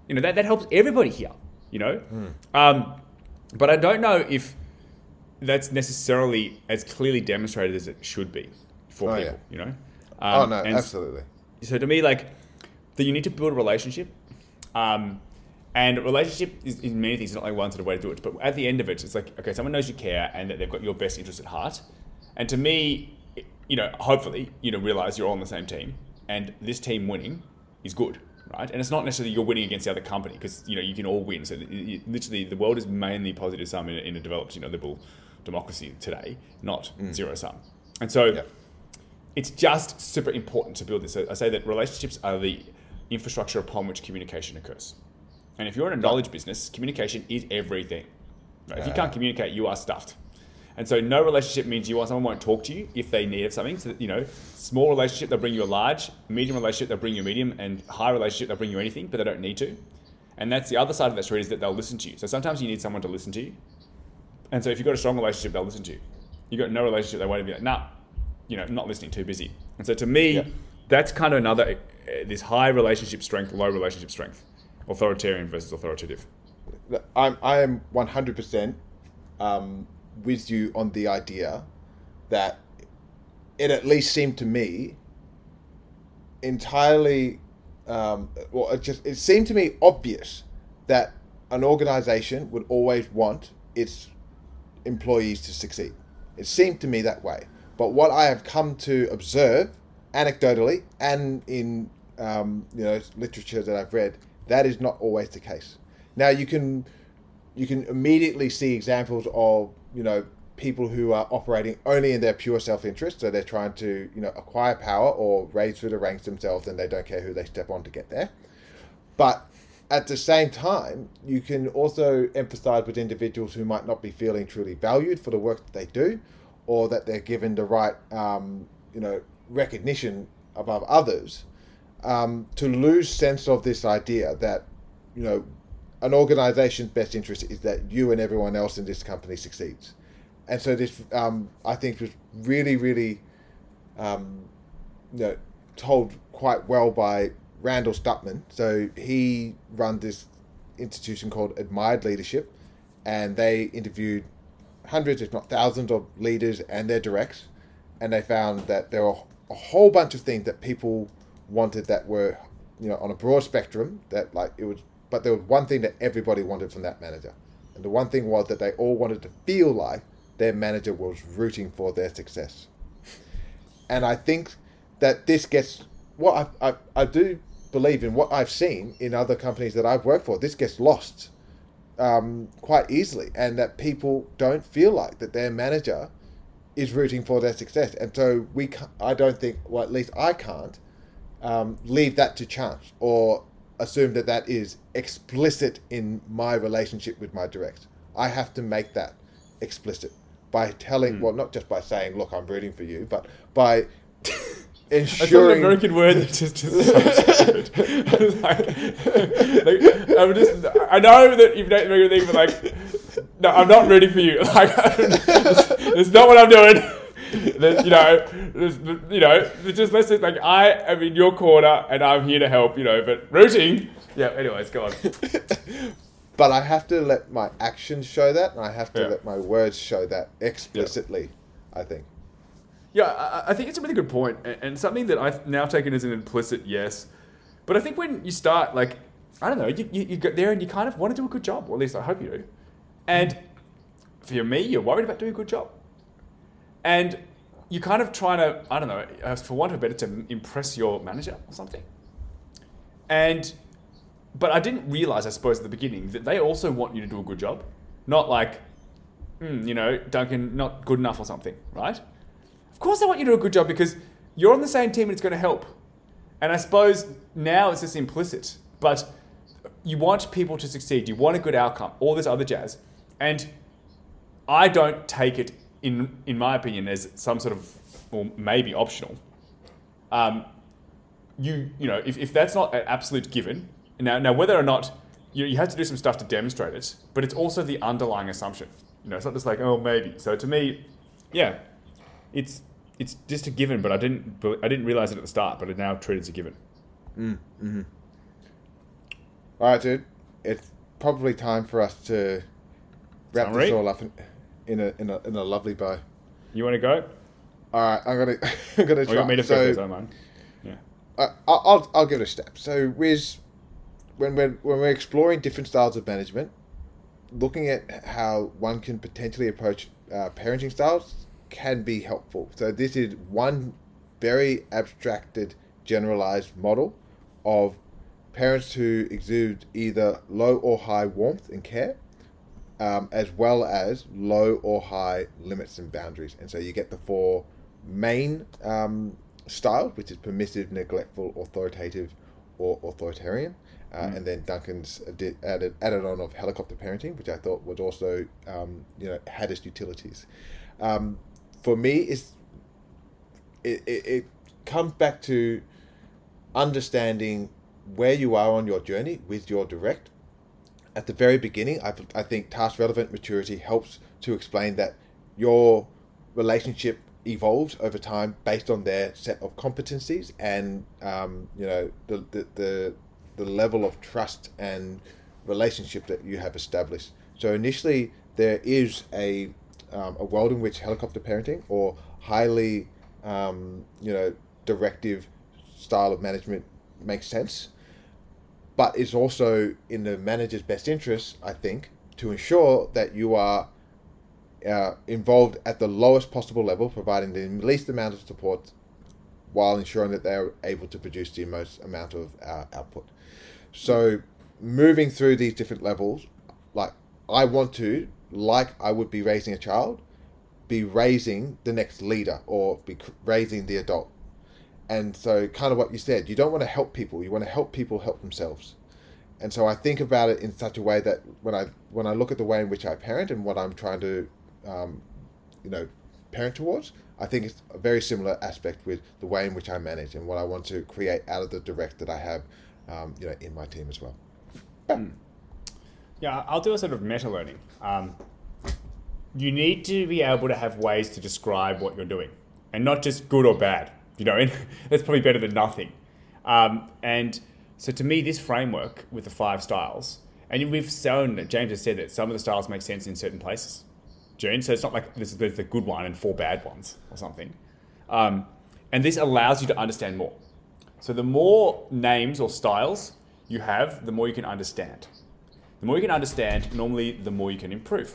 You know that that helps everybody here. You know, Hmm. um, but I don't know if that's necessarily as clearly demonstrated as it should be for Oh, people. yeah. You know. oh Um, no, and absolutely. So to me, like, that you need to build a relationship. Um, and a relationship is, is many things, it's not like one sort of way to do it. But at the end of it, it's like, okay, someone knows you care and that they've got your best interest at heart. And to me, you know, hopefully, you know, realize you're all on the same team. and this team winning is good, right? And it's not necessarily you're winning against the other company because you know you can all win. So it, it, literally, the world is mainly positive sum in, a- in a developed, you know, liberal democracy today, not zero sum. And so Yeah. It's just super important to build this. So I say that relationships are the infrastructure upon which communication occurs. And if you're in a knowledge business, communication is everything. Right? If you can't communicate, you are stuffed. And so no relationship means you want someone won't talk to you if they need something. So that, you know, small relationship they'll bring you a large, medium relationship they'll bring you a medium, and high relationship they'll bring you anything, but they don't need to. And that's the other side of that street is that they'll listen to you. So sometimes you need someone to listen to you. And so if you've got a strong relationship, they'll listen to you. You've got no relationship, they won't be like, nah, you know, not listening, too busy. And so to me, Yeah. that's kind of another, uh, this high relationship strength, low relationship strength, authoritarian versus authoritative. I'm I am one hundred percent um, with you on the idea that it at least seemed to me entirely um, well it just it seemed to me obvious that an organization would always want its employees to succeed. It seemed to me that way. But what I have come to observe, anecdotally and in um, you know literature that I've read, that is not always the case. Now you can you can immediately see examples of you know people who are operating only in their pure self-interest so they're trying to you know acquire power or raise through the ranks themselves and they don't care who they step on to get there but at the same time you can also emphasize with individuals who might not be feeling truly valued for the work that they do or that they're given the right um, you know recognition above others um, to lose sense of this idea that you know an organization's best interest is that you and everyone else in this company succeeds. And so this, um, I think, was really, really, um, you know, told quite well by Randall Stutman. So he runs this institution called Admired Leadership, and they interviewed hundreds, if not thousands, of leaders and their directs, and they found that there were a whole bunch of things that people wanted that were, you know, on a broad spectrum. That like it was, but there was one thing that everybody wanted from that manager, and the one thing was that they all wanted to feel like their manager was rooting for their success. And I think that this gets what I, I, I do believe in what I've seen in other companies that I've worked for. This gets lost um, quite easily, and that people don't feel like that their manager is rooting for their success. And so we, I don't think, well, at least I can't um, leave that to chance or assume that that is explicit in my relationship with my direct. I have to make that explicit by telling, well, not just by saying, "Look, I'm rooting for you," but by Not an. American word that just, just like, like, I'm just, I know that you've not American thing, but like, no, I'm not rooting for you. Like, that's not what I'm doing. There's, you know, there's, you know, it's just let's just, like I am in your corner and I'm here to help. You know, but rooting. Yeah. Anyways, go on. but I have to let my actions show that, and I have to Yeah. let my words show that explicitly. I think. Yeah, I, I think it's a really good point, and, something that I've now taken as an implicit yes. But I think when you start, like, I don't know, you, you, you get there and you kind of want to do a good job, or at least I hope you do. And for me, you're worried about doing a good job. And you're kind of trying to, I don't know, uh, for want of a better to impress your manager or something. And, but I didn't realize, I suppose, at the beginning, that they also want you to do a good job. Not like, hmm, you know, Duncan, not good enough or something, right? Course, they want you to do a good job because you're on the same team and it's going to help. And I suppose now it's just implicit, but you want people to succeed. You want a good outcome, all this other jazz. And I don't take it, in, in my opinion, as some sort of, or maybe optional. Um, you, you know, if, if that's not an absolute given, now, now whether or not you, you have to do some stuff to demonstrate it, but it's also the underlying assumption. You know, it's not just like, oh, maybe. So to me, yeah, it's it's just a given, but I didn't I didn't realize it at the start, but it now treated as a given. All right, dude. It's probably time for us to wrap Summary? this all up in, in a in a in a lovely bow. You want to go? All right, I'm gonna I'm gonna Or try. you want me to so, first? I. Yeah. uh, I'll, I'll give it a step. So with when we're when we're exploring different styles of management, looking at how one can potentially approach uh, parenting styles can be helpful. So this is one very abstracted generalized model of parents who exude either low or high warmth and care, um, as well as low or high limits and boundaries. And so you get the four main um, styles, which is permissive, neglectful, authoritative, or authoritarian. Uh, Mm. And then Duncan's did, added added on of helicopter parenting, which I thought was also um, you know had its utilities. Um, for me, it, it, it comes back to understanding where you are on your journey with your direct. At the very beginning, I, I think task relevant maturity helps to explain that your relationship evolves over time based on their set of competencies and um, you know the, the the the level of trust and relationship that you have established. So initially, there is a um, a world in which helicopter parenting or highly um, you know directive style of management makes sense, but it's also in the manager's best interest, I think, to ensure that you are uh, involved at the lowest possible level, providing the least amount of support while ensuring that they're able to produce the most amount of uh, output. So, moving through these different levels, like I want to, like I would be raising a child, be raising the next leader or be raising the adult. And so, kind of what you said, you don't want to help people. You want to help people help themselves. And so, I think about it in such a way that when I when I look at the way in which I parent and what I'm trying to, um, you know, parent towards, I think it's a very similar aspect with the way in which I manage and what I want to create out of the direct that I have, um, you know, in my team as well. Yeah, I'll do a sort of meta learning. Um, you need to be able to have ways to describe what you're doing, and not just good or bad. You know, that's probably better than nothing. Um, and so, to me, this framework with the five styles, and we've shown that James has said that some of the styles make sense in certain places. June, so it's not like this is there's a good one and four bad ones or something. Um, and this allows you to understand more. So the more names or styles you have, the more you can understand. The more you can understand, normally the more you can improve.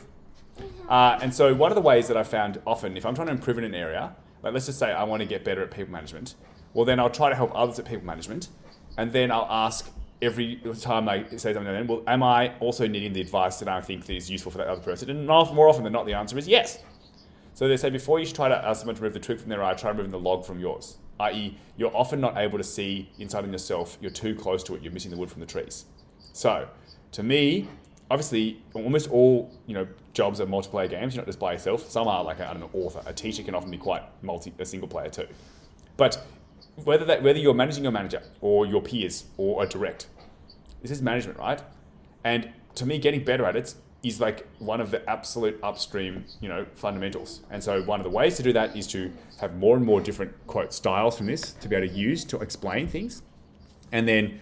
Uh, and so one of the ways that I found often, if I'm trying to improve in an area, like let's just say I want to get better at people management, well then I'll try to help others at people management, and then I'll ask every time I say something, then, well, am I also needing the advice that I think that is useful for that other person? And more often than not, the answer is yes. So they say before you try to ask someone to remove the twig from their eye, try removing the log from yours. I.e., you're often not able to see inside of yourself. You're too close to it. You're missing the wood from the trees. So, to me, obviously, almost all you know jobs are multiplayer games. You're not just by yourself. Some are like I don't know, author. A teacher can often be quite multi, a single player too. But whether that whether you're managing your manager or your peers or a direct, this is management, right? And to me, getting better at it is like one of the absolute upstream, you know, fundamentals. And so one of the ways to do that is to have more and more different quote styles from this to be able to use to explain things, and then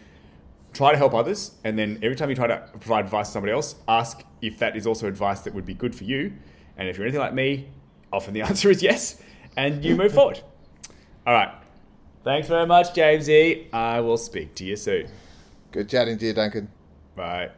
try to help others. And then every time you try to provide advice to somebody else, ask if that is also advice that would be good for you. And if you're anything like me, often the answer is yes, and you move forward. All right. Thanks very much, Jamesy. I will speak to you soon. Good chatting to you, Duncan. Bye.